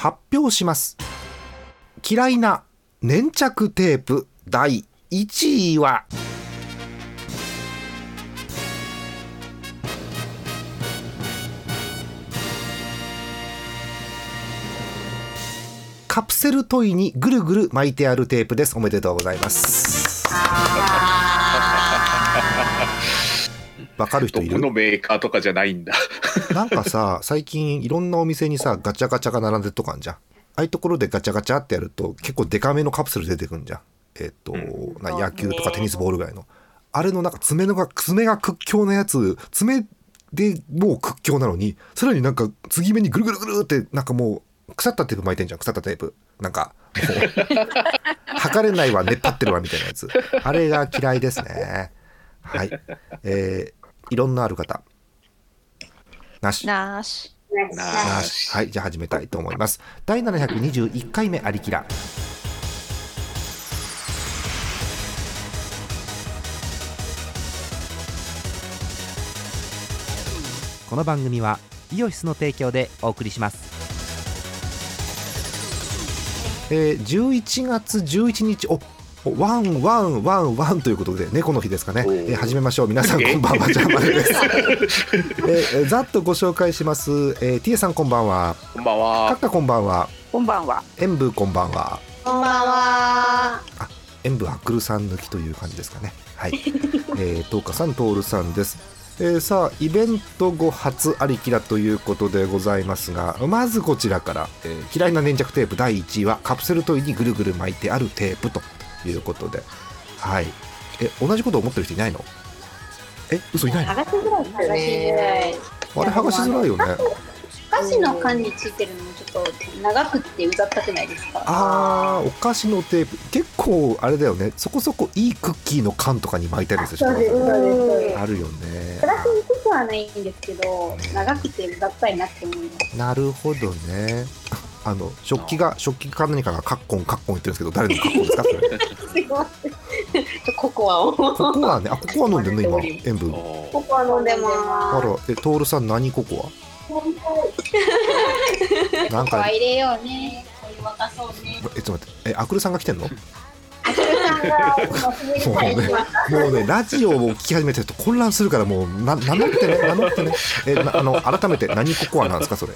発表します。嫌いな粘着テープ第1位は？カプセルトイにぐるぐる巻いてあるテープです。おめでとうございます。わかる人いる？どこのメーカーとかじゃないんだ。なんかさ最近いろんなお店にさガチャガチャが並んでるとこあるじゃん。ああいうところでガチャガチャってやると結構デカめのカプセル出てくるんじゃん。えっ、と、な野球とかテニスボールぐらいの。あれのなんか爪のが爪が屈強なやつ爪でもう屈強なのにさらになんか継ぎ目にぐるぐるぐるってなんかもう腐ったテープ巻いてんじゃん。腐ったテープ。なんかもう 測れないわ熱張ってるわみたいなやつ。あれが嫌いですね。はい。えー、いろんなある方。なし。なし。なし。はいじゃあ始めたいと思います。第721回目ありきらこの番組はイオシスの提供でお送りします。えー、11月11日おおワンワンワンワンということで猫の日ですかね、えー始めましょう。皆さんこんばんはジャーマネです、えーえーざっとご紹介します、えー、ティエさんこんばんは。こんばんカッは。カこんばんは。こんばんは。演舞こんばんは。こんばんは。演舞アクルさん抜きという感じですかね。はい、えー、トーカさんトールさんです。えーさあイベント後初ありきらということでございますがまずこちらから、えー嫌いな粘着テープ第1位はカプセルトイにぐるぐる巻いてあるテープということではいえ同じこと思ってる人いないの？え嘘いないの？あ剥がしづらいですよね。れ剥がしづらいよねお菓子の缶についてるのもちょっと長くってうざったくないですか？あーお菓子のテープ結構あれだよねそこそこいいクッキーの缶とかに巻いたりするすそうですそうです。あるよねプラスにくくはないんですけど、長くてうざったいなって思います。なるほどね。あの食器が食器か何かがカッコンカッコン言ってるんですけど誰のカッコンですか？それすい。ません。ココアを。ココアね。あココア飲んでんの？今塩分。おココア飲んでまあらえトールさん何ココア？なんかココア入れようね。お湯沸かそうね。えちょっと待って。えアクルさんが来てんの？もうねもうねラジオを聞き始めてると混乱するからもうな名乗ってね名乗ってね。えなあの改めて何ココアなんですかそれ？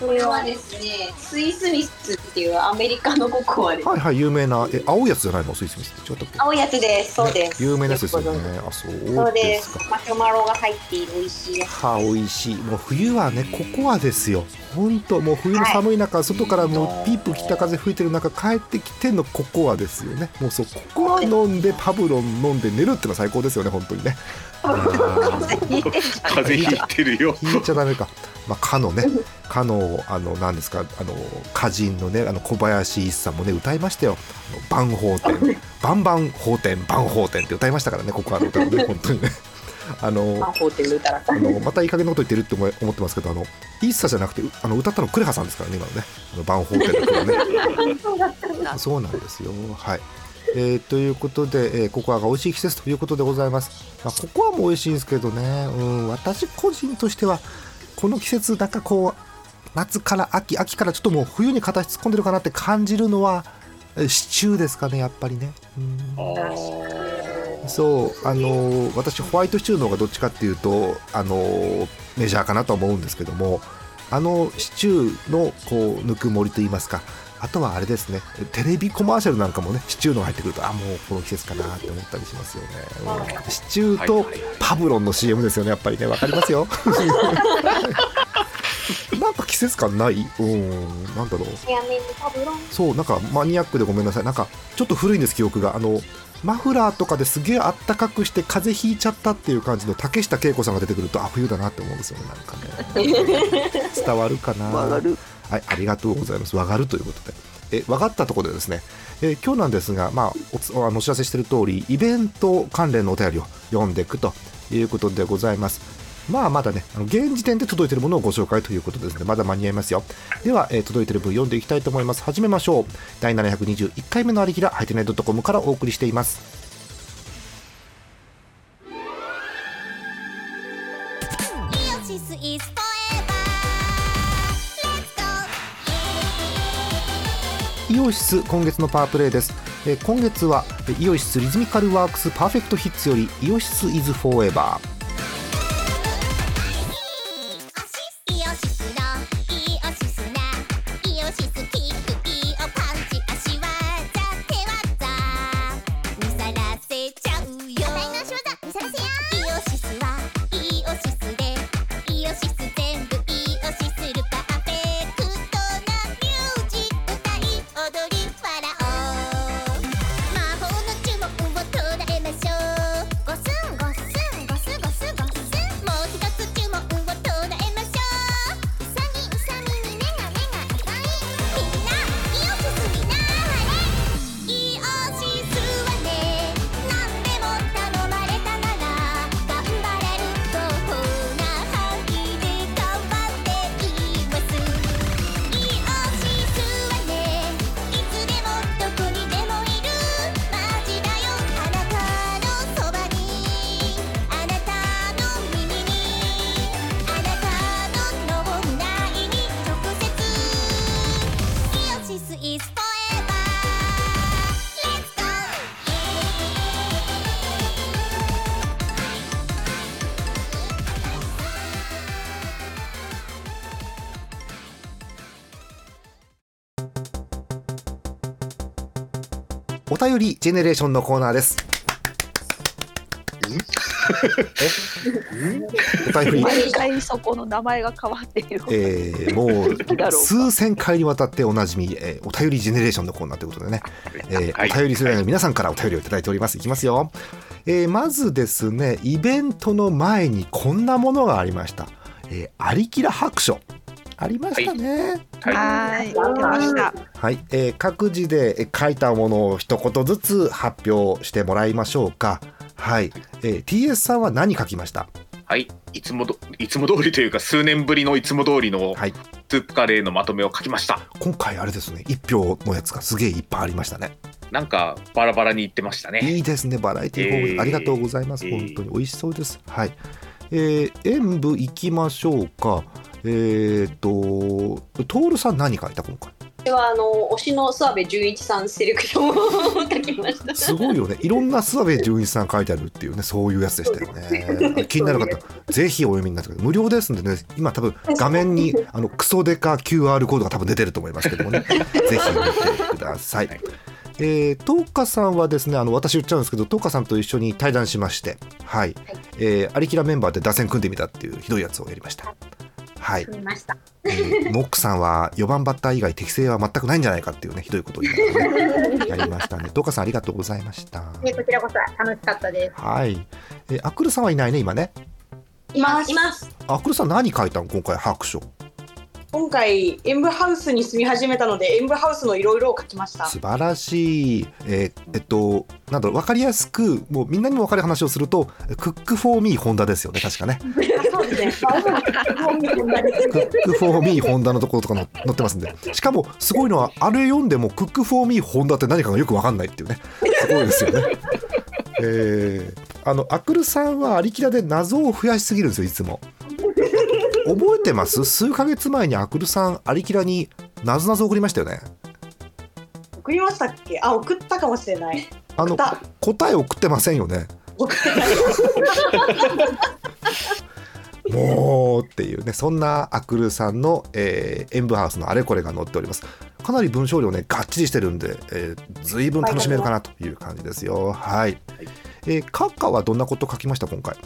これはですね、スイスミスっていうアメリカのココアです。はいはい有名なえ青いやつじゃないの？スイスミスって。違ったっけ？青いやつです。そうです。ね有名なやつですよね。あそうでそうです。マシュマロが入っている美味しいやつ。は美味しい。もう冬はねココアですよ。本当もう冬の寒い中、外からもうピープ北風吹いてる中帰ってきてのココアですよね。もうそうココア飲んでパブロン飲んで寝るってのは最高ですよね本当にね。風邪ひいてるよ。引 いちゃダメか、まあ、かのねかのあの何ですかあの歌人のねあの小林一さんもね歌いましたよ「万宝天」「バンバン宝天万宝天」って歌いましたからねココアの歌をね本当にね。あの。あのまたいい加減なこと言ってるって思ってますけどあのイッサじゃなくてあの歌ったのクレハさんですからね今のね。あのバンホーテルとかね。そうなんですよ。はい。えーということで、えーココアが美味しい季節ということでございます、まあ、ココアも美味しいんですけどね、うん、私個人としてはこの季節なんかこう夏から秋秋からちょっともう冬に形突っ込んでるかなって感じるのはえーシチューですかねやっぱりね、うん。あそうあのー私ホワイトシチューの方がどっちかっていうとあのーメジャーかなと思うんですけどもあのシチューのこうぬくもりといいますかあとはあれですねテレビコマーシャルなんかもねシチューのが入ってくるとあもうこの季節かなって思ったりしますよね、うんシチューとパブロンの CM ですよねやっぱりねわかりますよ。なんか季節感ない？うん。なんだろう。やめにパブロン。そうなんかマニアックでごめんなさい。なんかちょっと古いんです記憶が。あのマフラーとかですげえあったかくして風邪ひいちゃったっていう感じの竹下恵子さんが出てくるとあ冬だなって思うんですよねなんかね。伝わるかなはいありがとうございます。わがるということで。えわかったところでですね、えー今日なんですが、まあ、おあのお知らせしている通りイベント関連のお便りを読んでいくということでございます。まあまだねあの現時点で届いているものをご紹介ということですのでまだ間に合いますよ。では、えー届いている分読んでいきたいと思います。始めましょう。第721回目のありきらハイテナイドットコムからお送りしています。イオシス今月のパワープレイです、え今月はイオシス Rhythmical Works Perfect Hits よりイオシス Is Forever。お便りジェネレーションのコーナーです。え？お便り。毎回そこの名前が変わっている。えーもう数千回にわたっておなじみ、えーお便りジェネレーションのコーナーということでね、えーはい。お便り世代の皆さんからお便りをいただいております。いきますよ、えーまずですねイベントの前にこんなものがありました、えー、アリキラ白書ありましたねはいはい、出ました。はい、えー各自でえー書いたものを一言ずつ発表してもらいましょうかはい、えー TS さんは何書きました？はい、いつもどいつも通りというか数年ぶりのいつも通りのはいスープカレーのまとめを書きました。今回あれですね一票のやつがすげえいっぱいありましたねなんかバラバラに言ってましたね。いいですね、バラエティーえーありがとうございます。えー本当に美味しそうです。はい。えー、演舞行きましょうか。えー、と、トールさん何書いた今回？ではあの推しの諏訪部純一さんセレクションを書きました。すごいよね。いろんな諏訪部純一さん書いてあるっていうね、そういうやつでしたよね。気になる方、ぜひお読みになってください。無料ですんでね、今多分画面にあのクソデカ QR コードが多分出てると思いますけどもね、ぜひ見てください。はいえー、トーカさんはですねあの私言っちゃうんですけどトーカさんと一緒に対談しましてはい、えー、アリキラメンバーで打線組んでみたっていうひどいやつをやりましたはい、見ました。えーモックさんは4番バッター以外適性は全くないんじゃないかっていうねひどいことを言いながらね やりましたねトーカさんありがとうございましたね、こちらこそ楽しかったです。はい、えー、アクルさんはいないね今ねいます。います。アクルさん何書いたの今回白書今回演舞ハウスに住み始めたので演舞ハウスのいろいろを書きました。素晴らしい、えーえっとなんだろう分かりやすくもうみんなにも分かる話をするとクックフォーミーホンダですよね確かね。そうですね。クックフォーミーホンダのところとかの載ってますんで。しかもすごいのはあれ読んでもクックフォーミーホンダって何かがよく分かんないっていうね。すごいですよね。えー、あのアクルさんはアリキラで謎を増やしすぎるんですよいつも覚えてます？数ヶ月前にアクルさんアリキラに謎々送りましたよね？送りましたっけ？あ送ったかもしれない。あの答え送ってませんよね？もうっていうねそんなアクルさんの、えー、演舞ハウスのあれこれが載っております。かなり文章量ねがっちりしてるんで、えー、随分楽しめるかなという感じですよ。はい、えー、カッカはどんなこと書きました？今回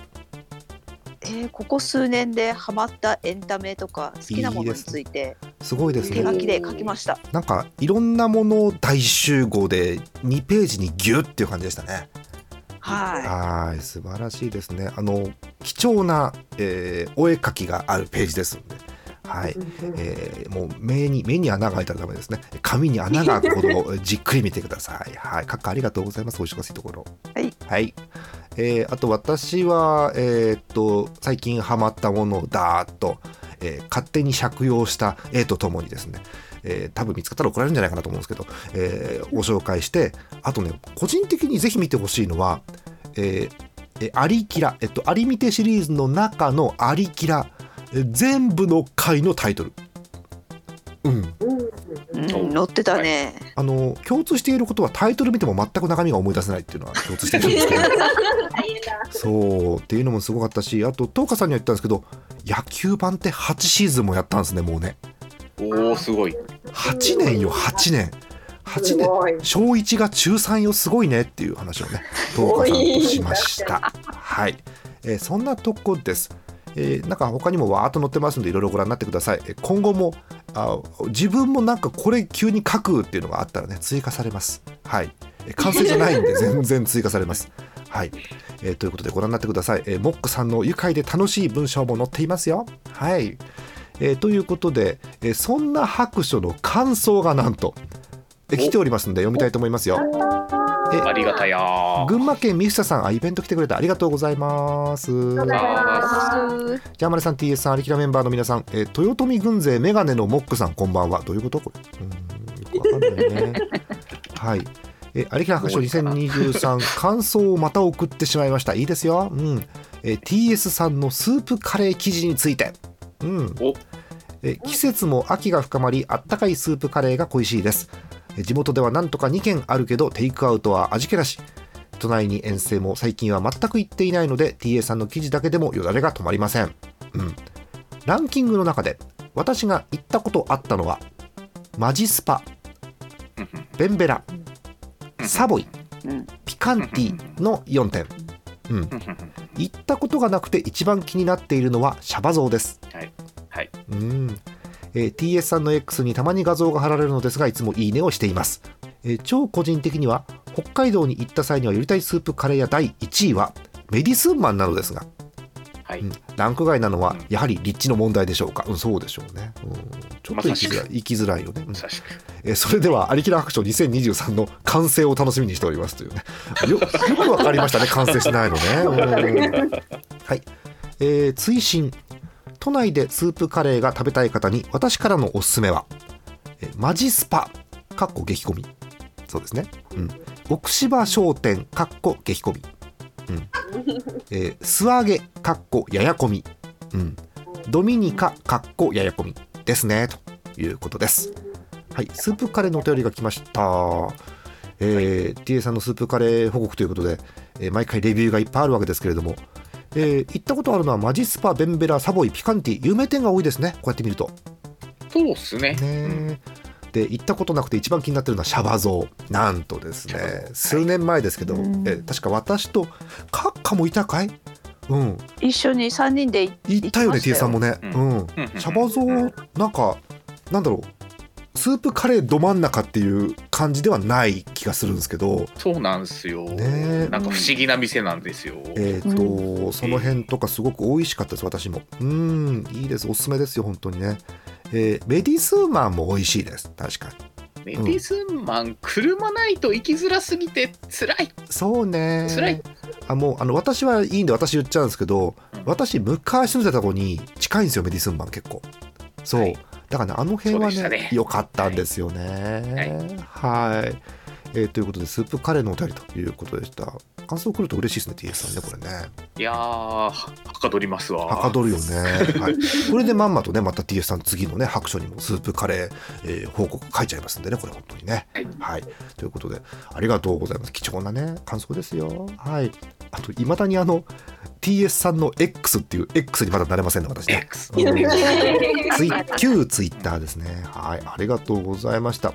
えーここ数年でハマったエンタメとか好きなものについてすごいですね。手書きで書きました。なんかいろんなものを大集合で2ページにギュッっていう感じでしたね。ははい素晴らしいですね。あの貴重な、えーお絵描きがあるページですんで。はい、えーもう目に目に穴が開いたらダメですね。紙に穴が開くほどじっくり見てください。はい。カッカありがとうございます。お忙しいところ。はい、はいえーあと私はえーっと最近ハマったものをダーッと、えー勝手に借用した絵とともにですねえー多分見つかったら怒られるんじゃないかなと思うんですけど、えー ご紹介してあとね個人的にぜひ見てほしいのは「えーえアリキラ」えっと「アリミテ」シリーズの中の「アリキラ」え全部の回のタイトル。うん、い。うんうん載ってたねあの共通していることはタイトル見ても全く中身が思い出せないっていうのは共通しているんですけど そうっていうのもすごかったしあと東花さんには言ったんですけど野球版って8シーズンもやったんですねもうね。おおすごい。8年よ8年。8年。すごい。小1が中3よすごいねっていう話をね 東花さんとしました。はい、えーそんなとこです。えーなんか他にもわーっと載ってますのでいろいろご覧になってください。えー今後もあ自分もなんかこれ急に書くっていうのがあったらね追加されます。はい。えー完成じゃないんで全然追加されます。はい、えーということでご覧になってください、えーモックさんの愉快で楽しい文章も載っていますよ。はい、えーということで、えーそんな白書の感想がなんと、えー来ておりますので読みたいと思いますよ。えありがたや。ー群馬県ミフサさんあイベント来てくれてありがとうございます。あジャーマネさん TS さんアリキラメンバーの皆さん、えー豊臣軍勢メガネのモックさんこんばんは。どういうことこれ？うーんよくわかんないね。はいえー、アリキラ白書2023感想をまた送ってしまいました。いいですよ、うん。えー TS さんのスープカレー生地について、うん。お。えー季節も秋が深まりあったかいスープカレーが恋しいです。えー地元ではなんとか2軒あるけどテイクアウトは味気なし。都内に遠征も最近は全く行っていないので TA さんの記事だけでもよだれが止まりません、うん、ランキングの中で私が行ったことあったのはマジスパ。ベンベラサボイ。うん。ピカンティの4点、うん、行ったことがなくて一番気になっているのはシャバ像です。はい。はい。うん、えー TS さんの X にたまに画像が貼られるのですがいつもいいねをしています、えー超個人的には北海道に行った際には寄りたいスープカレー屋第1位はメディスンマンなのですが、はい。うん。ランク外なのはやはり立地の問題でしょうか、うん、そうでしょうね、うん、ちょっと行きづらい行きづらいよね、うん。えーそれでは「アリキラ白書2023」の完成を楽しみにしておりますというね。よよくわかりましたね完成してないのね。うん。はい、えー追伸。都内でスープカレーが食べたい方に私からのおすすめは、えーマジスパかっこ激込みそうですね、うん、奥芝商店かっこ激込み、うん。えー素揚げかっこやや込み、うん、ドミニカかっこやや込み。ですね。ということです。はい、スープカレーのお便りが来ました。えー TA さんのスープカレー報告ということで、えー毎回レビューがいっぱいあるわけですけれども、えー行ったことあるのはマジスパ、ベンベラ、サボイ、ピカンティ、有名店が多いですね、こうやって見ると。そうっすね。ねで行ったことなくて一番気になってるのはシャバ像なんとですね数年前ですけど、うん。え確か私とカッカもいたかい？うん。一緒に三人で行ったよね T さんもね、ううん。んシャバ像なんかなんだろう。スープカレーど真ん中っていう感じではない気がするんですけど。そうなんすよ。ね。えなんか不思議な店なんですよ。えーとその辺とかすごく美味しかったです私も。うん。いいです。おすすめですよ本当にね、えーメディスーマンも美味しいです。確かに。メディスンマン車ないと行きづらすぎて辛い。そうね。辛い。あもうあの私はいいんで私言っちゃうんですけどうん。私昔住んでたとこに近いんですよメディスンマン結構。そう、はい。だからねあの辺はねね。良かったんですよね。はい、えーということでスープカレーのお便りということでした。感想来ると嬉しいですね TS さんねこれね。いやーはかどりますわ。はかどるよね、はい、これでまんまとねまた TS さん次のね白書にもスープカレー、えー報告書いちゃいますんでねこれ本当にね。はい。はい、ということでありがとうございます。貴重なね感想ですよ。はい。あといまだにあの TS さんの X っていう X にまだなれませんね私ね。X うん。ツイ旧ツイッターですね。はい。ありがとうございました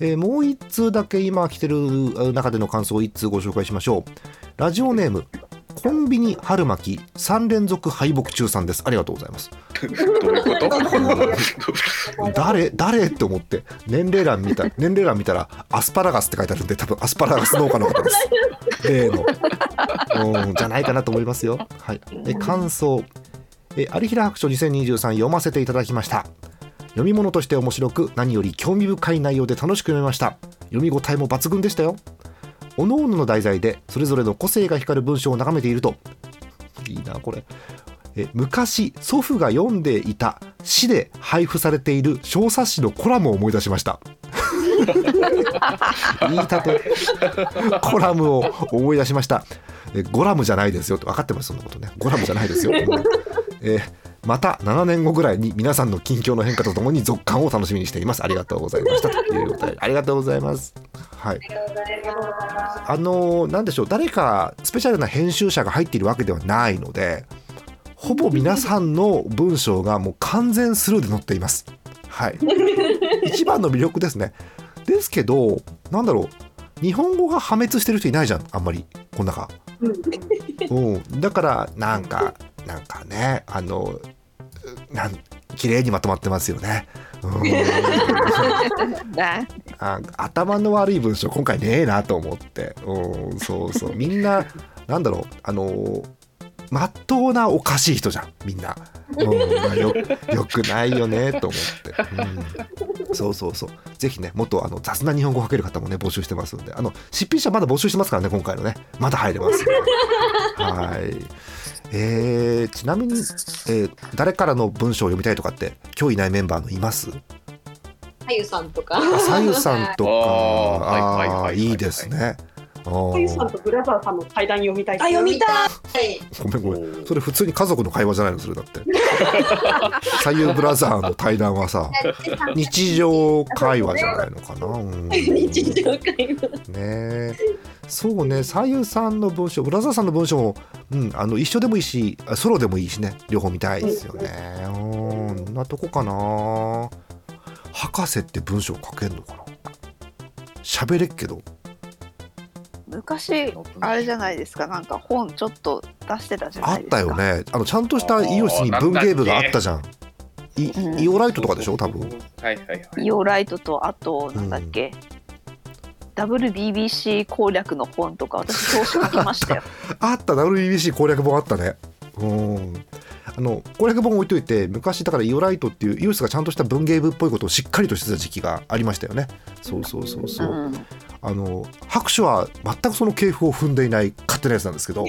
えーもう一通だけ今来てる中での感想を一通ご紹介しましょう。ラジオネームコンビニ春巻き3連続敗北中さんです。ありがとうございます。どういうこと？誰誰って思って年齢欄見た年齢欄見たらアスパラガスって書いてあるんで多分アスパラガス農家の方です。例の。うんじゃないかなと思いますよ。はい。え感想。え有平白書2023読ませていただきました読み物として面白く何より興味深い内容で楽しく読めました。読み応えも抜群でしたよ。各々の題材でそれぞれの個性が光る文章を眺めていると。いいなこれ。え昔祖父が読んでいた詩で配布されている小冊子のコラムを思い出しました。言いたてコラムを思い出しました。えゴラムじゃないですよって分かってますそんなことね。ゴラムじゃないですよ、う んえーまた7年後ぐらいに皆さんの近況の変化とともに続刊を楽しみにしています。ありがとうございました。ということでありがとうございます。はい。あのーなんでしょう。誰かスペシャルな編集者が入っているわけではないのでほぼ皆さんの文章がもう完全スルーで載っています。はい。一番の魅力ですね。ですけどなんだろう。日本語が破滅してる人いないじゃん。あんまり。この中うん、だからなんかなんかねあのなん綺麗にまとまってますよね。頭の悪い文章今回ねえなと思って、うん、そうそう。みんななんだろうあのまっとうなおかしい人じゃんみんな、うんまあ、よ よくないよねと思って、うん、そうそうそう。ぜひねもっとあの雑な日本語を書ける方もね募集してますんで。あの執筆者まだ募集してますからね今回のね。まだ入れます。よ はい。えー、ちなみに、えー誰からの文章を読みたいとかって今日いないメンバーのいます？はゆさんとか。あさゆさんとか。あ ーはいはいいいですね。あー。はゆさんとブラザー。さんの対談読みたい。あ、読みたい。い。ごめんごめんそれ普通に家族の会話じゃないのそれだって左右ブラザー。の対談はさ日常会話じゃないのかな、うん、ね日常会話。えそうね左右さんの文章ブラザー。さんの文章も、うん、あの一緒でもいいしあソロでもいいしね両方見たいですよねうんこんなとこかな博士って文章書けんのかな喋れっけど昔あれじゃないですか。なんか本ちょっと出してたじゃあっないですか。たよね。あのちゃんとしたイオシスに文芸部があったじゃん。いうん。イオライトとかでしょ？多分。はいはいはい。イオライトとあとなんだっけ、WBBC 攻略の本とか私表紙書きましたよ。あった。WBC 攻略本あったね。うんあの攻略本置いといて昔だからイオライトっていうイオシスがちゃんとした文芸部っぽいことをしっかりとしてた時期がありましたよね。そうそうそうそう、うん。あの白書は全くその系譜を踏んでいない勝手なやつなんですけど。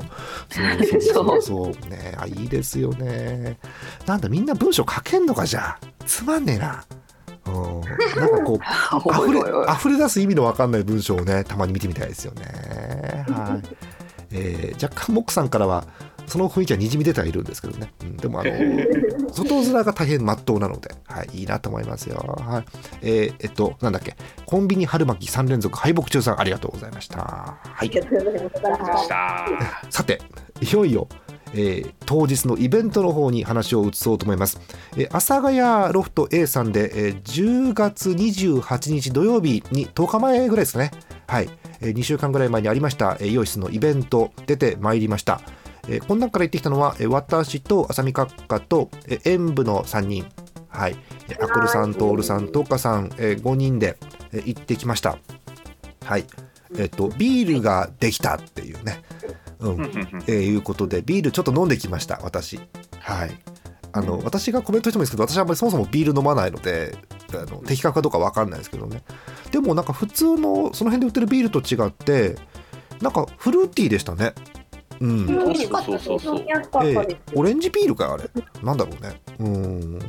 そうそうそう。ねあいいですよね。なんだみんな文章書けんのかじゃ？あつまんねえな。うん。なんかこう 溢れ溢れ出す意味のわかんない文章をねたまに見てみたいですよね。はい、えー若干モックさんからはその雰囲気はにじみ出てはいるんですけどね、うんでもあの 外面が大変まっとうなので、はい、いいなと思いますよ。はい。えーえっと、なんだっけ、コンビニ春巻き3連続敗北中さん、ありがとうございました。はい。でした さて、いよいよ、えー当日のイベントの方に話を移そうと思います。えー阿佐ヶ谷ロフト A さんで、えー10月28日土曜日に10日前ぐらいですね。はい。え2週間ぐらい前にありました、えーイオシスのイベント出てまいりました。えーこの中から行ってきたのは、えー私と浅見閣下と、えー演舞の3人。はい。えーアコルさんとオルさんと岡さん、え5人で、えー行ってきました。はい。えっ、と、ビールができたっていうね。うん。えーいうことでビールちょっと飲んできました私はいあの私がコメントしてもいいですけど私はあんまりそもそもビール飲まないのであの的確かどうか分かんないですけどねでもなんか普通のその辺で売ってるビールと違ってなんかフルーティーでしたねうん、美味しか。そうそうそうえ。ーオレンジビールかよあれ。なんだろうね。うん。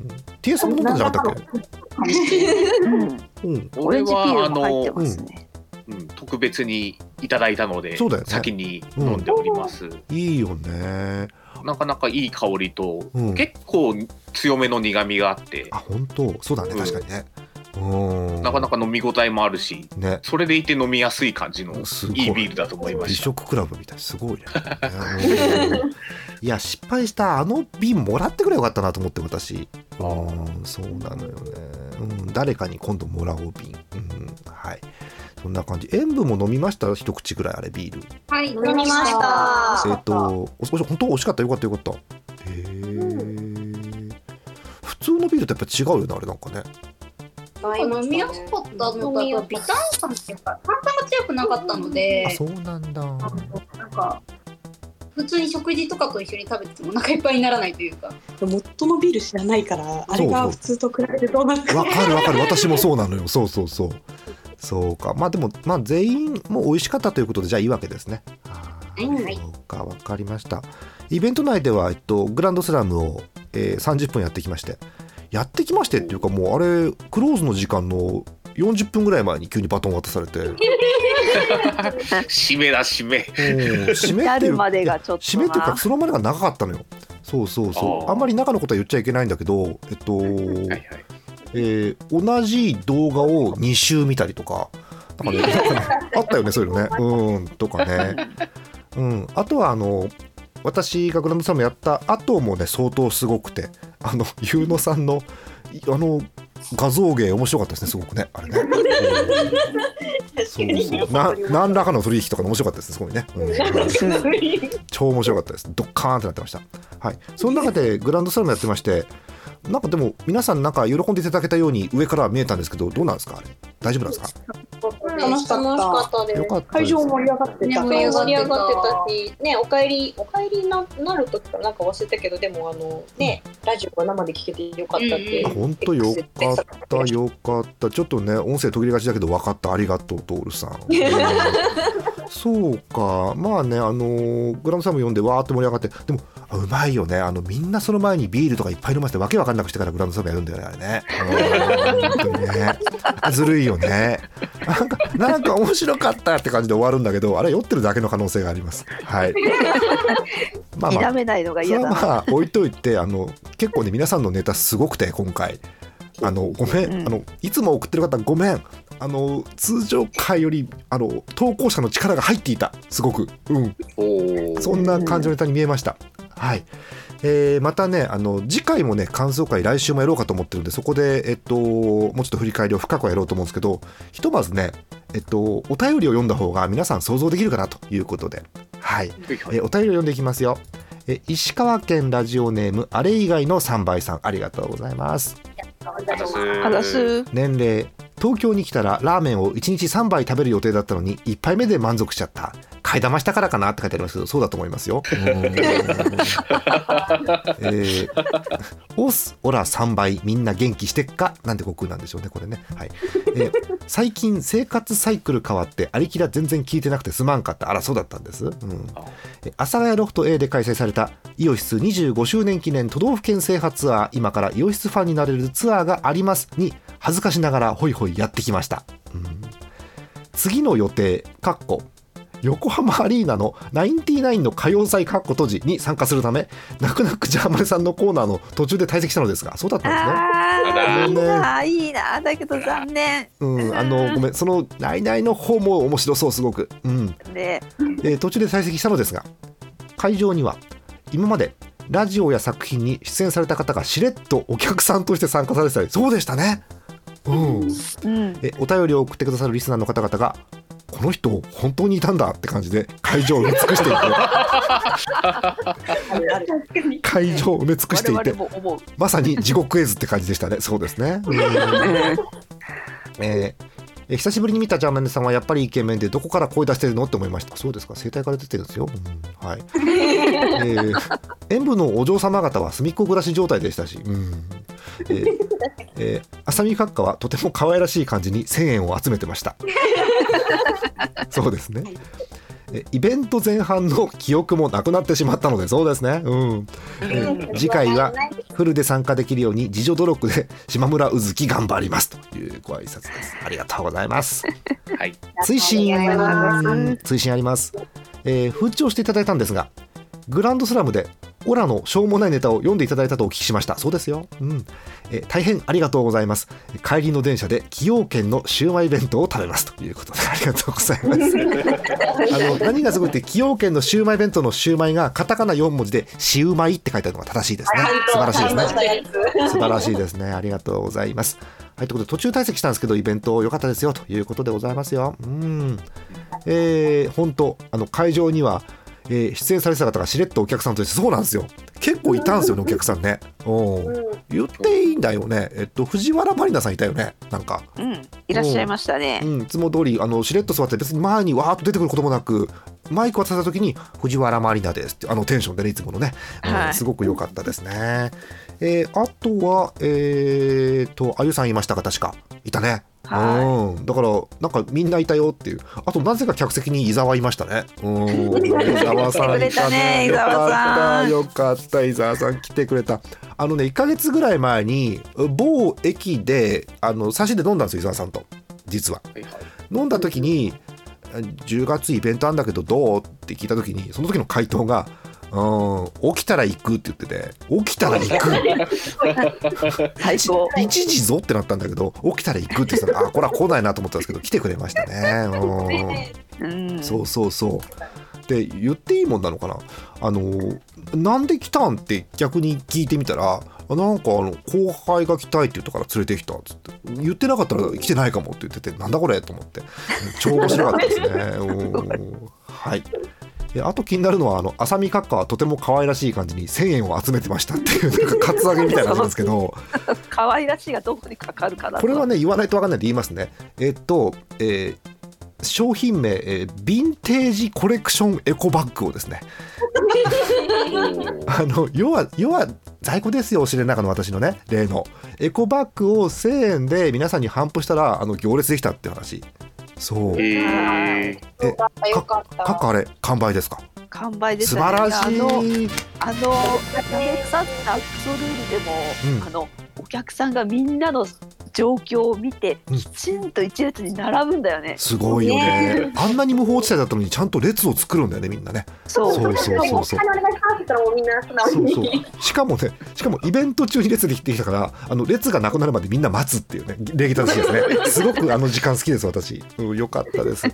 TS さんも飲んだんじゃなかったっうん。けうん。オレンジピールも入ってますね、うん、特別にいただいたので、そうだよね。先に飲んでおります、いいよね。なかなかいい香りと、うん。結構強めの苦みがあって。あ本当。そうだね。うん確かにね。うんなかなか飲み応えもあるしね。それでいて飲みやすい感じのすごい。いいビールだと思いま美した。食クラブみたい。すごいね。う。ん いや失敗したあの瓶もらってくればよかったなと思って私。うんそうなのよね、うん、誰かに今度もらおう瓶、うん、はい。そんな感じ。塩分も飲みました？一口ぐらいあれビール。はい、飲みました。えっ、とおお本当美味しかったよかったよかったへえ普通のビールとやっぱ違うよねあれなんかね飲みやすかったのと、あとビタン感っていうか、炭酸が強くなかったのであ、そうなんだ。なんか、普通に食事とかと一緒に食べててもお腹いっぱいにならないというか。モットのビール知らないから、あれが普通と比べてどうなるか。わかるわかる。私もそうなのよ。そうそうそう。そうか。まあでもまあ全員もう美味しかったということでじゃあいいわけですね。はいはい。そうか。わかりました。イベント内では、えっと、グランドスラムを、えー30分やってきましてやってきましてっていうかもうあれクローズの時間の40分ぐらい前に急にバトン渡されて。締めだ締め。うん締めっていう至るまでがちょっとな。締めっていうかそのまでが長かったのよ。そうそうそう。あんまり中のことは言っちゃいけないんだけどえっと、はいはい。えー同じ動画を2週見たりとかなんかねなんかねあったよねそういうのね。うんとかね、うん、あとはあの私がグランドスラムやった後もね相当すごくてあのゆうのさんのいあの画像芸面白かったですねすごくねあれね、うんそうそうな何らかの取引とかの面白かったですねすごいね、うん。超面白かったです。ドッカーンってなってました。はい。その中でグランドスラムやってましてなんかでも皆さんなんか喜んでいただけたように上からは見えたんですけどどうなんですか？あれ。大丈夫なんですか？楽しかった。楽しかったです。会場盛り上がってた。ね盛り上がってたし、ね、お帰り、お帰りななる時かなんか忘れたけど、でも、あの、ね、ラジオが生で聞けてよかったって。あ本当よかったよかった。ちょっとね音声途切れがちだけど分かった。ありがとうトールさん、う んそうか。まあねあのーグランドスラム読んでわーって盛り上がってでもあうまいよね。あのみんなその前にビールとかいっぱい飲ませてわけわかんなくしてからグランドスラムやるんだよねあれね。うん本当にね。ずるいよね。なんかなんか面白かったって感じで終わるんだけどあれ酔ってるだけの可能性があります。はい。まあまあ。まあ置いといてあの結構ね皆さんのネタすごくて今回あのごめん、うん。あのいつも送ってる方ごめん。あの通常回よりあの投稿者の力が入っていた。すごく。うん。そんな感じのネタに見えました、はい。えーまたねあの次回もね感想会来週もやろうかと思ってるんでそこでえっともうちょっと振り返りを深くはやろうと思うんですけどひとまずねえっとお便りを読んだ方が皆さん想像できるかなということで。はい。えーお便りを読んでいきますよ。えー石川県ラジオネームあれ以外の3倍さんありがとうございます。あざす。年齢東京に来たらラーメンを1日3杯食べる予定だったのに1杯目で満足しちゃった買い玉したからかなって書いてありますけどそうだと思いますよ。えーオスオラ3倍みんな元気してっか？なんて悟空なんでしょうねこれね。はいえー最近生活サイクル変わってありきら全然聞いてなくてすまんかったあらそうだったんです？うんえ阿佐ヶ谷ロフト A で開催されたイオシス25周年記念都道府県制覇ツアー今からイオシスファンになれるツアーがありますに恥ずかしながらホイホイやってきました、うん。次の予定かっこ横浜アリーナのナインティナインの歌謡祭かっこ閉じに参加するため泣く泣くジャーマネさんのコーナーの途中で退席したのですがそうだったんですね。ああ、いいねな、いいな、だけど残念。うん、あのごめんそのナイナイの方も面白そうすごく、うん、ね、えー途中で退席したのですが会場には今までラジオや作品に出演された方がしれっとお客さんとして参加されてたりそうでしたね、うん、うん、えお便りを送ってくださるリスナーの方々がこの人本当にいたんだって感じで会場を埋め尽くしていて。会場を埋め尽くしてい我て。まさに地獄絵図って感じでしたね。そうですね、うん。えーえ久しぶりに見たジャーマネさんはやっぱりイケメンでどこから声出してるのって思いました。そうですか。声帯から出てるんですよ、うん。はい。え ー演舞のお嬢様方は隅っこ暮らし状態でしたし、うん。えーえー浅見閣下はとても可愛らしい感じに1000円を集めてました。そうですね。えイベント前半の記憶もなくなってしまったのでそうですね。うん。え次回はフルで参加できるように自助努力で島村うずき頑張りますというご挨拶です。ありがとうございます。はい。追伸。追伸あります、えー、風潮していただいたんですがグランドスラムでオラのしょうもないネタを読んでいただいたとお聞きしましたそうですよ、うんえー大変ありがとうございます帰りの電車で崎陽軒のシウマイ弁当を食べますということでありがとうございます あの何がすごいって崎陽軒のシウマイ弁当のシウマイがカタカナ4文字でシウマイって書いてあるのが正しいですね素晴らしいですね素晴らしいですね。ありがとうございます。はい、ということで途中退席したんですけどイベント良かったですよということでございますよ。うん。えー、本当あの会場には、えー出演されてた方がしれっとお客さんとしてそうなんですよ。結構いたんですよねお客さんね。うん。言っていいんだよね。えっと藤原まりなさんいたよね。なんか。うん、いらっしゃいましたねう。ん、いつも通りあのしれっと座って別に前にわーっと出てくることもなくマイク渡された時に「藤原まりなです」ってあのテンションでねいつものね、うんはいすごく良かったですね。えーあとはえー、とあゆさんいましたか確かいたね。はうん、だからなんかみんないたよっていう。あとなぜか客席に伊沢いましたね。うん。伊沢さんい来てくれたね。よ か伊沢さん。ったよかった伊沢さん来てくれた。あのね1か月ぐらい前に某駅であの差しで飲んだんですよ伊沢さんと。実は。はいはい。飲んだ時に10月イベントあんだけどどう？って聞いた時にその時の回答がうん、起きたら行くって言ってて。起きたら行く。最高。1時ぞってなったんだけど起きたら行くって言ってた。らあこれは来ないなと思ったんですけど来てくれましたね、うん。うん、そうそうそう。で言っていいもんなのかな？あのなんで来たんって逆に聞いてみたらあなんかあの後輩が来たいって言ったから連れてきたっつって。言ってなかったら来てないかもって言っててなんだこれと思って。超面白かったですね。うん。はいであと気になるのはあの浅見閣下はとても可愛らしい感じに1000円を集めてましたっていうなんかカツアゲみたいな感じなんですけど。可愛らしいがどこにかかるかなと。これはね言わないと分かんないんで言いますね。えっと、えー商品名、えーヴィンテージコレクションエコバッグをですね。あの要は要は在庫ですよお尻の中の私のね例の。エコバッグを1000円で皆さんに頒布したらあの行列できたっていう話そう。ええよかかあれ完売ですか？完売です素よね晴らしいあのあのお客さんアクソルールでも、うんあのお客さんがみんなの状況を見てうんきちんと一列に並ぶんだよね。すごいよねあんなに無法地帯だったのにちゃんと列を作るんだよねみんなねそうそうそうそうそうしかもねしかもイベント中に列できてきたからあの列がなくなるまでみんな待つっていうね礼儀正しいですねすごくあの時間好きです私、うん、よかったです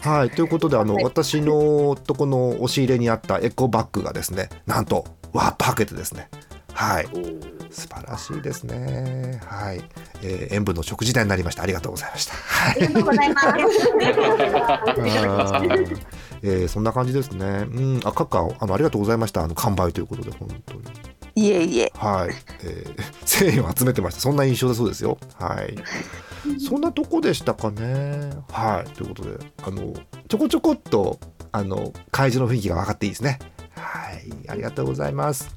はいということであの私のとこの押し入れにあったエコバッグがですねなんとワープハケてですねはい素晴らしいですねはい、えー塩分の食事代になりましたありがとうございましたはいありがとうございま えーそんな感じですね。うん、あ、カッカあのありがとうございました。あの完売ということで本当に。いえいえはい。えー、1000円を集めてました。そんな印象だそうですよ。はい。そんなとこでしたかね。はい。ということで、あのちょこちょこっとあの会場の雰囲気が分かっていいですね。はい。ありがとうございます。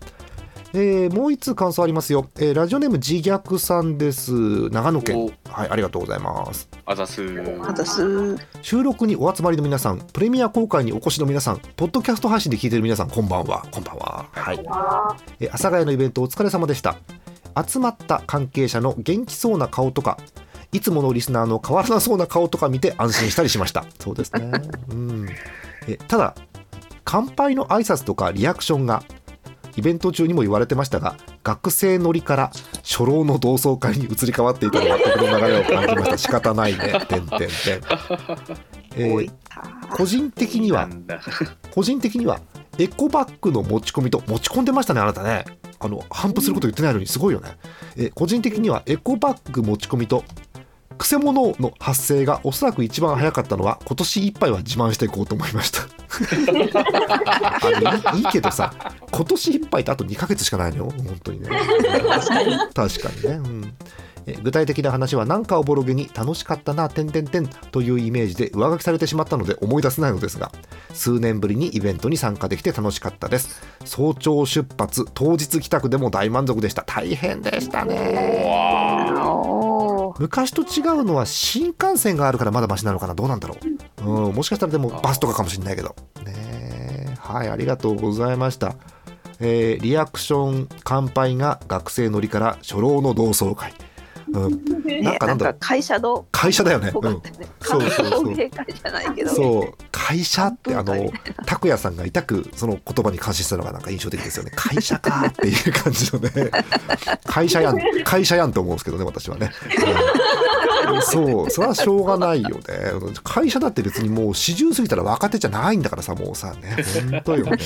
えーもう一通感想ありますよ、えーラジオネーム自虐さんです。長野県。お。はいありがとうございます。あざす。あたす。収録にお集まりの皆さんプレミア公開にお越しの皆さんポッドキャスト配信で聞いている皆さんこんばんは。こんばんは。はい。えー阿佐ヶ谷のイベントお疲れ様でした。集まった関係者の元気そうな顔とかいつものリスナーの変わらなそうな顔とか見て安心したりしました。そうですね。うん。えただ乾杯の挨拶とかリアクションがイベント中にも言われてましたが学生乗りから初老の同窓会に移り変わっていたのが僕の流れを感じました。仕方ないね。てんてんてん。えー個人的には 個人的にはエコバッグの持ち込みと持ち込んでましたねあなたね。あの反布すること言ってないのにすごいよね。え個人的にはエコバッグ持ち込みとくせ者の発生がおそらく一番早かったのは今年いっぱいは自慢していこうと思いました いいけどさ今年いっぱいってあと2ヶ月しかないの？よ本当にね確かにね、うんえ具体的な話は何かおぼろげに楽しかったな、点々点というイメージで上書きされてしまったので思い出せないのですが、数年ぶりにイベントに参加できて楽しかったです。早朝出発、当日帰宅でも大満足でした。大変でしたね。昔と違うのは新幹線があるからまだマシなのかな？どうなんだろう、うん、もしかしたらでもバスとかかもしれないけど。ねえ。はいありがとうございました。えーリアクション乾杯が学生乗りから初老の同窓会、うん、ね。なんかなんだ会社の会社だよね、うん。そうそうそう。そう。会社ってあの拓也さんが痛くその言葉に感心したのがなんか印象的ですよね。会社かっていう感じのね。会社やん。会社やんと思うんですけどね私はね、うん。そう。それはしょうがないよね。会社だって別にもう40過ぎたら若手じゃないんだからさもうさね。本当よね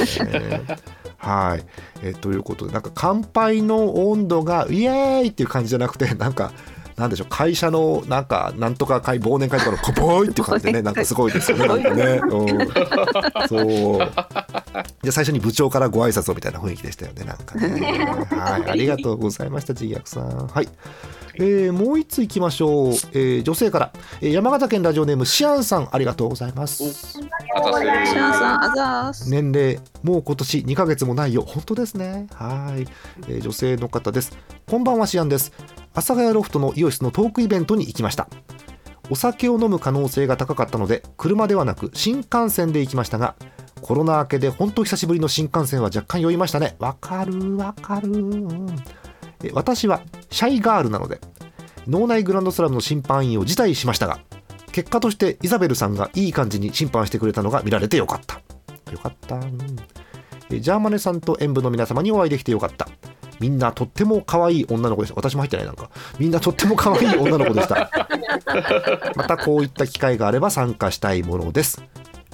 はい。えということでなんか乾杯の温度がイエーイっていう感じじゃなくて なんかなんでしょう会社のなんかなんとか会忘年会とかのコポーイっていう感じでね なんかすごいですよね なんかね、うん、そう。で最初に部長からご挨拶をみたいな雰囲気でしたよねなんかね。はい。ありがとうございました自虐さん。はいえーもう一ついきましょう、えー女性から、えー山形県ラジオネームシアンさんありがとうございます。シャンさんあざーす。年齢もう今年2ヶ月もないよ。本当ですね。はい、えー女性の方です。こんばんはシアンです。阿佐ヶ谷ロフトのイオシスのトークイベントに行きました。お酒を飲む可能性が高かったので車ではなく新幹線で行きましたがコロナ明けで本当久しぶりの新幹線は若干酔いましたね。わかるわかる、うん。え私はシャイガールなので脳内グランドスラムの審判員を辞退しましたが結果としてイザベルさんがいい感じに審判してくれたのが見られてよかった。よかった、うんえージャーマネさんと演舞の皆様にお会いできてよかった。みんなとっても可愛い女の子でした。私も入ってないなんか。みんなとっても可愛い女の子でした。またこういった機会があれば参加したいものです。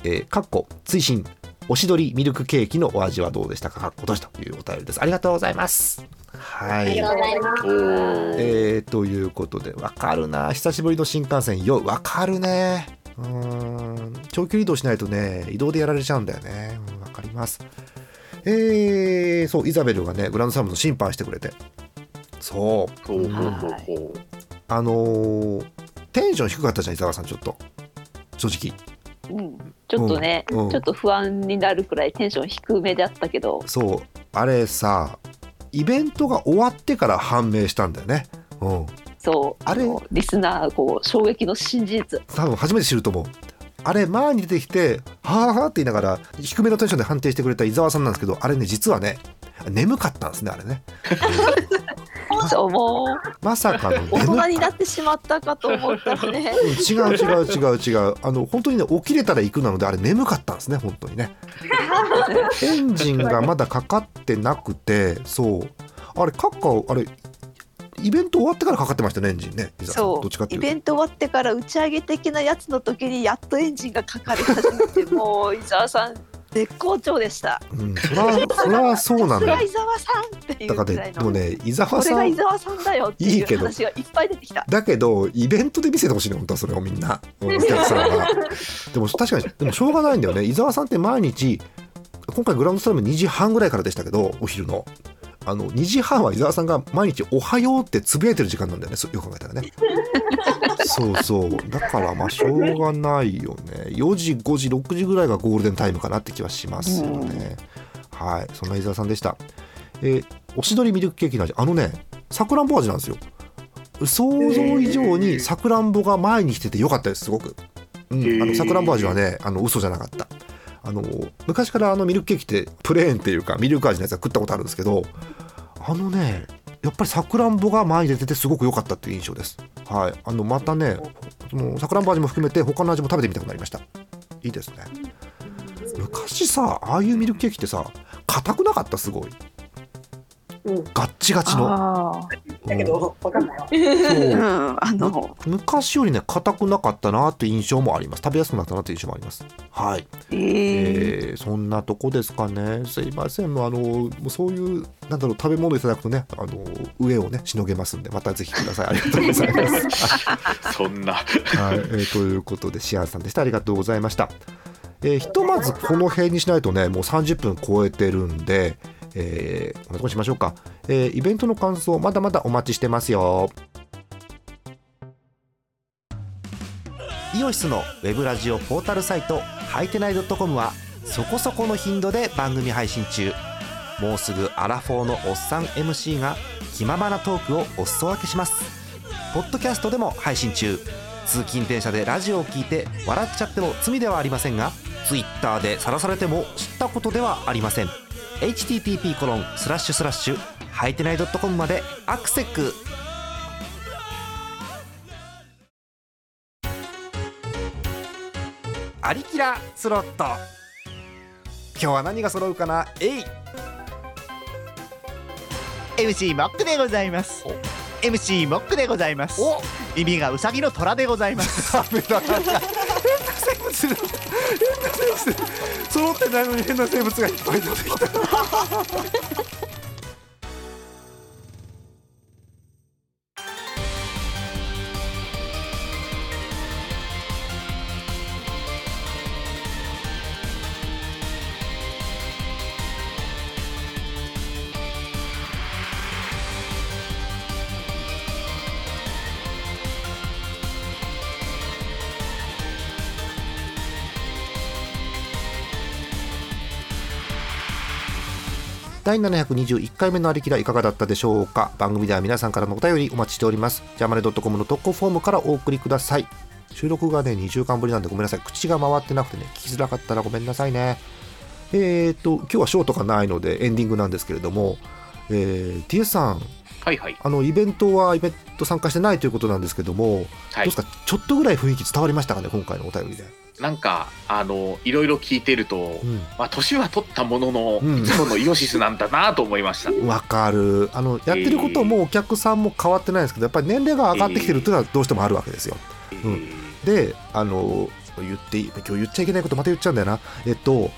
えーかっこ追伸おしどりミルクケーキのお味はどうでしたか？かっことしというお便りです。ありがとうございますはい。とうございます。えー、ということでわかるな。久しぶりの新幹線よ。わかるね。うーん。長距離移動しないとね移動でやられちゃうんだよね。うんわかります。えー、そうイザベルがねグランドスラムの審判してくれて。そう。ほうほうほうほう。あのーテンション低かったじゃん伊沢さんちょっと。正直。うん、ちょっとね、うん。うん。ちょっと不安になるくらいテンション低めであったけど。そう。あれさイベントが終わってから判明したんだよね。うん。そう。あれ？のリスナーこう衝撃の真実多分初めて知ると思う。あれ前に出てきて「はあはあ」って言いながら低めのテンションで判定してくれた伊沢さんなんですけどあれね実はね眠かったんですねあれね そうもう。まさかの大眠人になってしまったかと思ったらねうん違う違う違う違う。あの本当にね起きれたら行くなのであれ眠かったんですね本当にね。エンジンがまだかかってなくてそう。あれカッカオあれイベント終わってからかかってましたねエンジンね。そう。イベント終わってから打ち上げ的なやつの時にやっとエンジンがかかり始めてもう伊沢さん絶好調でした。うん、そらそらそうなんだ伊沢さんっていだからうぐらいの。ねでもね伊沢さんが伊沢さんだよっていいいうけど話がいっぱい出てきた。だけどイベントで見せてほしいね本当はそれをみんなうんお客さんがでも確かにでもしょうがないんだよね伊沢さんって毎日今回グランドスラム2時半ぐらいからでしたけどお昼のあの2時半は伊沢さんが毎日「おはよう」ってつぶやいてる時間なんだよね。そよく考えたらね。そうそう。だからまあしょうがないよね。4時5時6時ぐらいがゴールデンタイムかなって気はしますよね、はい。そんな伊沢さんでした。えーおしどりミルクケーキの味あのねさくらんぼ味なんですよ。想像以上にさくらんぼが前に来ててよかったですすごく、うん、あのさくらんぼ味はねあの嘘じゃなかったあの昔からあのミルクケーキってプレーンっていうかミルク味のやつは食ったことあるんですけどあのねやっぱりさくらんぼが前に出ててすごく良かったっていう印象です。はい。あのまたねそのさくらんぼ味も含めて他の味も食べてみたくなりました。いいですね。昔さああいうミルクケーキってさ硬くなかった？すごい。うん。ガッチガチの。あだけど、わかんないわ。そう。あ、うん、あの、昔よりね硬くなかったなって印象もあります。食べやすくなったなって印象もあります。はい、えー。えーそんなとこですかね。すいません。あのもうそういうなんだろう食べ物いただくとねあの上をねしのげますんでまたぜひください。ありがとうございます。そんな。はい、えーということでシアンさんでした。ありがとうございました、えーひとまずこの辺にしないとねもう30分超えてるんで、えー、こんなしましょうか、えーイベントの感想まだまだお待ちしてますよ。イオシスのウェブラジオポータルサイトハイテナイドットコムはそこそこの頻度で番組配信中。もうすぐアラフォーのおっさん MC が気ままなトークをお裾分けします。ポッドキャストでも配信中。通勤電車でラジオを聞いて笑っちゃっても罪ではありませんが Twitter で晒されても知ったことではありません。Http コロンスラッシュスラッシュはいてない .com までアクセックアリキラスロット。今日は何が揃うかな？えい MC モックでございます。MC モックでございます。お。耳がウサギの虎でございます。ダメだ生物変な生物揃ってないのに変な生物がいっぱい出てきた。第721回目のありきらいかがだったでしょうか？番組では皆さんからのお便りお待ちしております。ジャマネドットコムの特攻フォームからお送りください。収録がね2週間ぶりなんでごめんなさい。口が回ってなくてね聞きづらかったらごめんなさいね。えーと今日はショートがないのでエンディングなんですけれどもえー、TS さん。はいはい。あのイベントはイベント参加してないということなんですけども、はい。どうですか？ちょっとぐらい雰囲気伝わりましたかね今回のお便りで。なんかあのいろいろ聞いてると、うん。まあ年は取ったものの、うん。いつものイオシスなんだなと思いました。わかる。あのやってることもお客さんも変わってないんですけどやっぱり年齢が上がってきてるっていうのはどうしてもあるわけですよ。うん。であの言って今日言っちゃいけないことまた言っちゃうんだよな。えっと、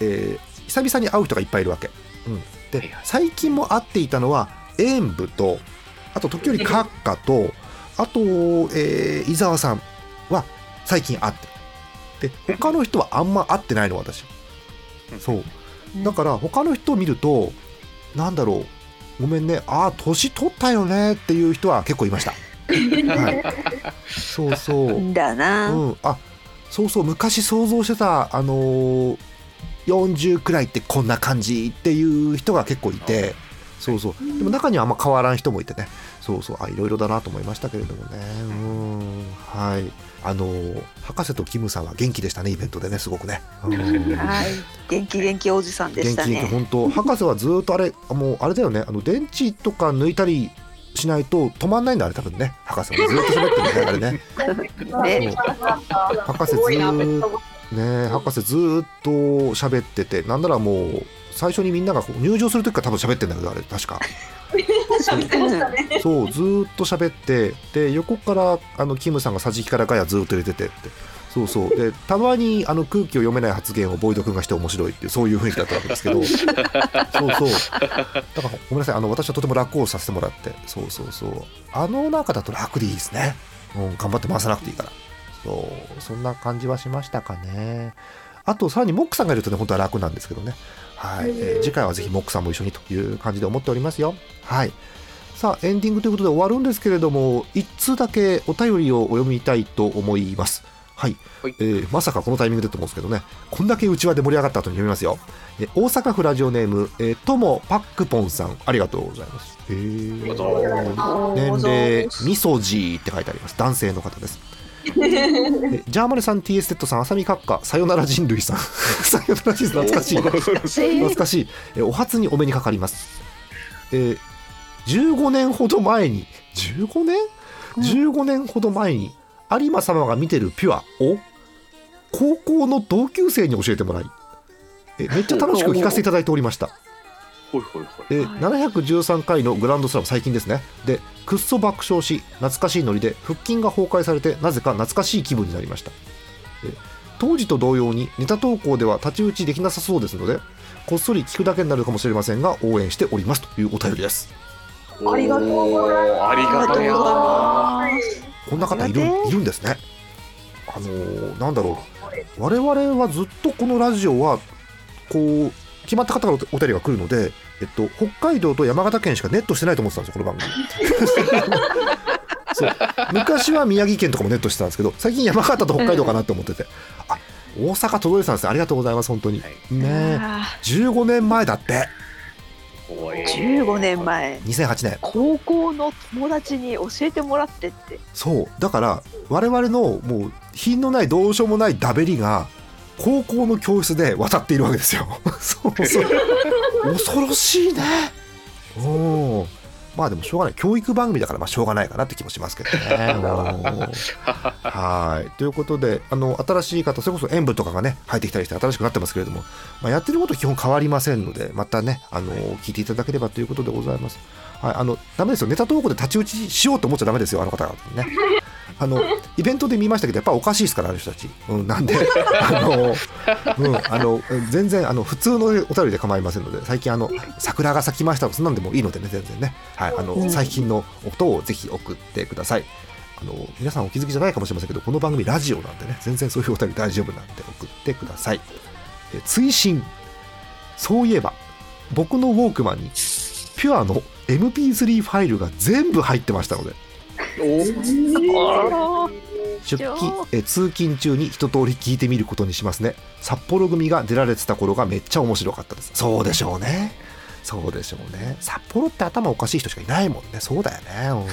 えー久々に会う人がいっぱいいるわけ、うん、で、最近も会っていたのは演舞とあと時折閣下とあと、えー伊沢さんは最近会ってるで他の人はあんま会ってないの私。そう。だから他の人を見るとなんだろう。ごめんね。ああ年取ったよね。っていう人は結構いました、はい、そうそう。んだな、うん、あそうそう。昔想像してた、あのー40くらいってこんな感じっていう人が結構いて。そうそう。でも中にはあんま変わらん人もいてね。そうそう。あいろいろだなと思いましたけれどもね。うん。はいあのー博士とキムさんは元気でしたねイベントでねすごくね、元気元気おじさんでした元気元気ね本当博士はずっとあれあもうあれだよねあの電池とか抜いたりしないと止まんないんだあれ多分ね。博士はずっと喋ってるねあれね。ね。博士ずっトボね博士ずーっと喋っててなんならもう最初にみんながこう入場する時から多分喋ってんだけどあれ確か。喋ってましたね。そうずーっと喋ってで横からあのキムさんが桟敷からガヤずーっと入れててって。そうそう。でたまにあの空気を読めない発言をボイド君がして面白いっていうそういう雰囲気だったわけですけど。そうそう。だからごめんなさい。あの私はとても楽をさせてもらって。そうそうそう。あの中だと楽でいいですね、うん、頑張って回さなくていいから。そう。そんな感じはしましたかね。あとさらにモックさんがいるとね本当は楽なんですけどねはい、えー次回はぜひモックさんも一緒にという感じで思っておりますよ。はい。さあエンディングということで終わるんですけれども一通だけお便りをお読みたいと思います。はい、はい。えーまさかこのタイミングでと思うんですけどね。こんだけうちわで盛り上がった後に読みますよ、えー大阪府ラジオネーム、えーともパックポンさん。ありがとうございます。えー年齢みそじーって書いてあります。男性の方です。え ジャーマネさん TS テッドさん浅見閣下さよなら人類さん。さよなら人類懐かしい。懐かしい、えーお初にお目にかかります、えー15年ほど前に15年 ?15 年ほど前に有馬様が見てるピュアを高校の同級生に教えてもらいえーめっちゃ楽しく聞かせていただいておりましたほいほいほい。えー713回のグランドスラム最近ですね。でくっそ爆笑し懐かしいノリで腹筋が崩壊されてなぜか懐かしい気分になりました。えー当時と同様にネタ投稿では太刀打ちできなさそうですのでこっそり聞くだけになるかもしれませんが応援しておりますというお便りです。ありがとうございます。ありがたやなこんな方いるいるんですね。あのーなんだろう。我々はずっとこのラジオはこう決まった方からおお便りが来るので、えっと、北海道と山形県しかネットしてないと思ってたんですよこの番組。そう。昔は宮城県とかもネットしてたんですけど最近山形と北海道かなって思ってて、あ大阪届いてたんですね。ありがとうございます本当に、はい。ねえ。あ15年前だって。おいー15年前。2008年。高校の友達に教えてもらってって。そう。だから我々のもう品のないどうしようもないダベリが高校の教室で渡っているわけですよ。そうそう。恐ろしいね。うん。まあでもしょうがない。教育番組だからまあしょうがないかなって気もしますけどね。はい。ということであの新しい方それこそ演舞とかがね入ってきたりして新しくなってますけれども、まあ、やってること基本変わりませんのでまたねあの聞いていただければということでございます。はい、あのダメですよ。ネタ投稿で太刀打ちしようと思っちゃダメですよ。あの方々にね。あのイベントで見ましたけどやっぱおかしいですからあの人たち、うん、なんであの、うん、あの全然あの普通のお便りで構いませんので最近あの桜が咲きましたそんなんでもいいのでね全然ね、はい、あの最近の音をぜひ送ってください。あの皆さんお気づきじゃないかもしれませんけどこの番組ラジオなんでね全然そういうお便り大丈夫なんで送ってください。え追伸。そういえば僕のウォークマンにピュアの MP3 ファイルが全部入ってましたので 出勤え通勤中に一通り聞いてみることにしますね。札幌組が出られてた頃がめっちゃ面白かったです。そうでしょうね。そうでしょうね。札幌って頭おかしい人しかいないもんね。そうだよね。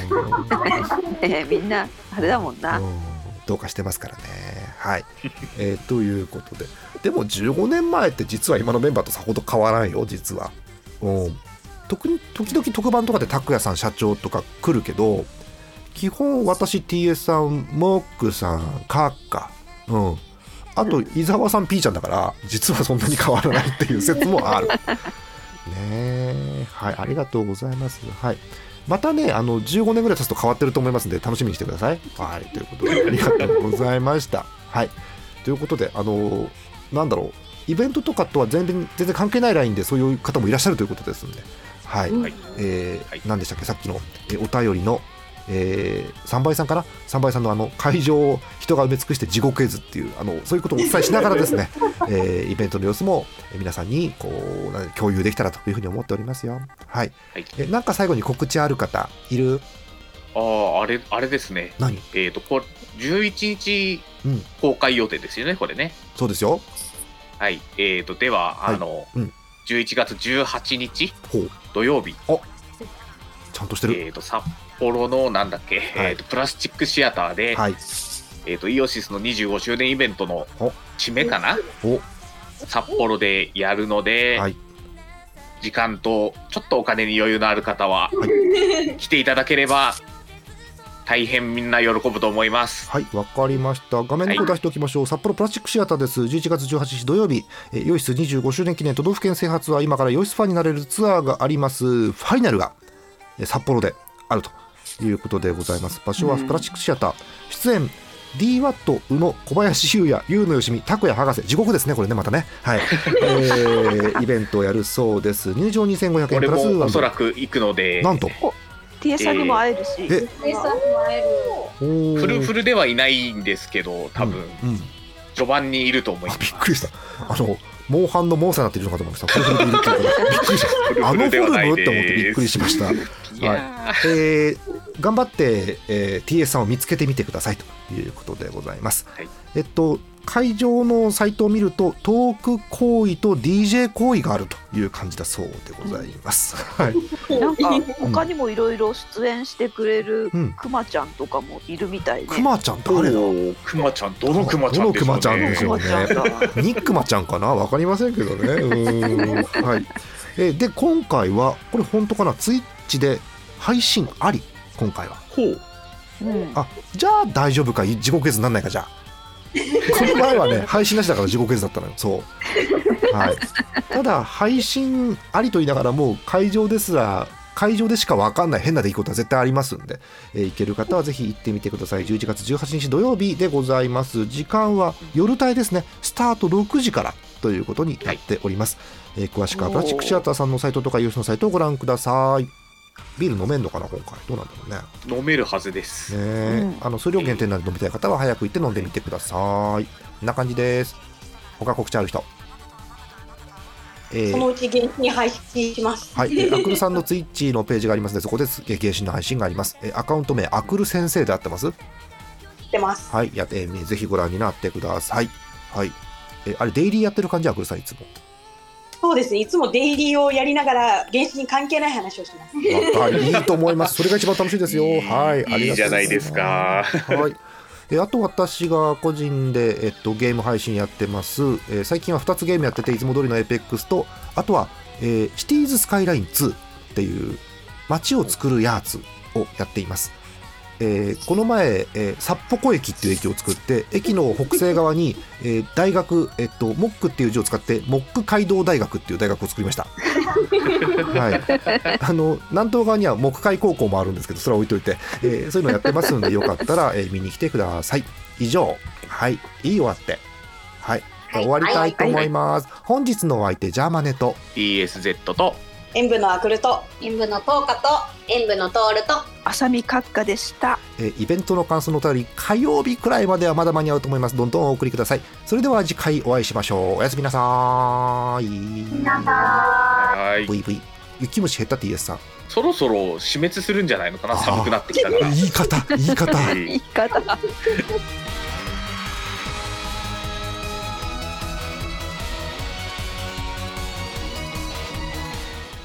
うん。ね みんなあれだもんな、うん。どうかしてますからね。はい、えーということで。でも15年前って実は今のメンバーとさほど変わらんよ実は。うん。特に時々特番とかで拓也さん社長とか来るけど基本私 TS さんモックさんカッカうん。あと伊沢さん P ちゃんだから実はそんなに変わらないっていう説もある。ねえ。はいありがとうございます。はい。またねあの15年ぐらい経つと変わってると思いますんで楽しみにしてください。はいということでありがとうございました。はい。ということであのなんだろう。イベントとかとは全然全然関係ないラインでそういう方もいらっしゃるということですんで。はい、はいえーはい。何でしたっけ？さっきの、えーお便りの、えー、3倍さんかな？3倍さんのあの会場を人が埋め尽くして地獄絵図っていうあのそういうことをお伝えしながらですね、えーイベントの様子もえー皆さんにこうな共有できたらというふうに思っておりますよ。はい、はい。えなんか最後に告知ある方いる？ああ、あれ、あれですね。何？えっ、と、これ、11日うん。公開予定ですよね、これね。そうですよ。はい。えっ、と、では、はい。あの、うん。11月18日土曜日、ちゃんとしてる、えっ、と、札幌の、なんだっけ、はい。えっ、と、プラスチックシアターで、はい。えっ、と、イオシスの25周年イベントのお。締めかな？お。札幌でやるので、はい。時間とちょっとお金に余裕のある方は、来ていただければ大変みんな喜ぶと思います。はい、わかりました。画面の方出しておきましょう。札幌プラスチックシアターです。11月18日土曜日、えーヨイス25周年記念都道府県制覇ツアー、今からヨイスファンになれるツアーがあります。ファイナルが、えー札幌であるということでございます。場所はプラスチックシアター。出演 DWAT 宇野小林優也優野よしみ拓也博士。地獄ですねこれねまたね。はい、えーイベントをやるそうです。入場2500円俺プラスおそらく行くので、なんと。T サグも会えるし、え。えさんも会える。フルフルではいないんですけど、多分、うんうん。序盤にいると思いあます。びっくりした。あのモンハンのモンスターになっているのかと思いました。びっくりした。あのフルではないです。ムって思ってびっくりしましたいやえー頑張って、えー TS さんを見つけてみてくださいということでございます、はい。えっと会場のサイトを見るとトーク行為と DJ 行為があるという感じだそうでございます、はい、なんか他にもいろいろ出演してくれるうん。くまちゃんとかもいるみたいで、くまちゃんー誰だ。くまちゃん、どのくまちゃんでしょうね。どのくまちゃんでしょうね。くまちゃんだ。ニックマちゃんかな？わかりませんけどね。うーん。はい。えーで今回はこれ本当かな？ツイッチで配信あり今回は。ほう。うんあじゃあ大丈夫か地獄絵図になんないかじゃあ。この前はね配信なしだから地獄絵図だったのよ。そう。はい。ただ配信ありと言いながらもう会場ですら会場でしか分かんない変な出来事は絶対ありますんで、えー行ける方はぜひ行ってみてください11月18日土曜日でございます時間は夜帯ですねスタート6時からということになっております、えー詳しくはプラスチックシアターさんのサイトとかユースのサイトをご覧くださいビール飲めんのかな今回どうなんだろうね飲めるはずです。ねえうんあの数量限定なんで飲みたい方は早く行って飲んでみてくださいこんな感じです他告知ある人えーそのうち現地に配信します。はい、えーアクルさんのツイッチのページがありますので、そこでえー原神の配信があります。えーアカウント名、アクル先生で合ってます？してます。はい、やって、えーぜひご覧になってください。はい。えーあれ、デイリーやってる感じ、アクルさんいつも。そうですね。いつもデイリーをやりながら原始に関係ない話をします。はい、いいと思います。それが一番楽しいですよ。はい、ありがとうございます。いいじゃないですか。はい。えーあと私が個人で、えっと、ゲーム配信やってます、えー最近は2つゲームやってていつも通りの APEX とあとは、えーシティーズスカイライン2っていう街を作るやつをやっています、えーこの前、えー札幌駅っていう駅を作って駅の北西側に、えー大学、えっと、モックっていう字を使ってモック街道大学っていう大学を作りました。はい、あの南東側には木海高校もあるんですけどそれは置いといて、えーそういうのやってますのでよかったら、えー見に来てください。以上。はい。いい終わって。はい、終わりたいと思います、本日のお相手ジャーマネと。DSZ と演舞のアクルと演舞のトーカと演舞のトールと。浅見閣下でした。えーイベントの感想のお便り火曜日くらいまではまだ間に合うと思います。どんどんお送りください。それでは次回お会いしましょう。おやすみなさーい。はい。VV 雪虫減った TS さん。そろそろ死滅するんじゃないのかな？寒くなってきたから。言い方言い方。えー言い方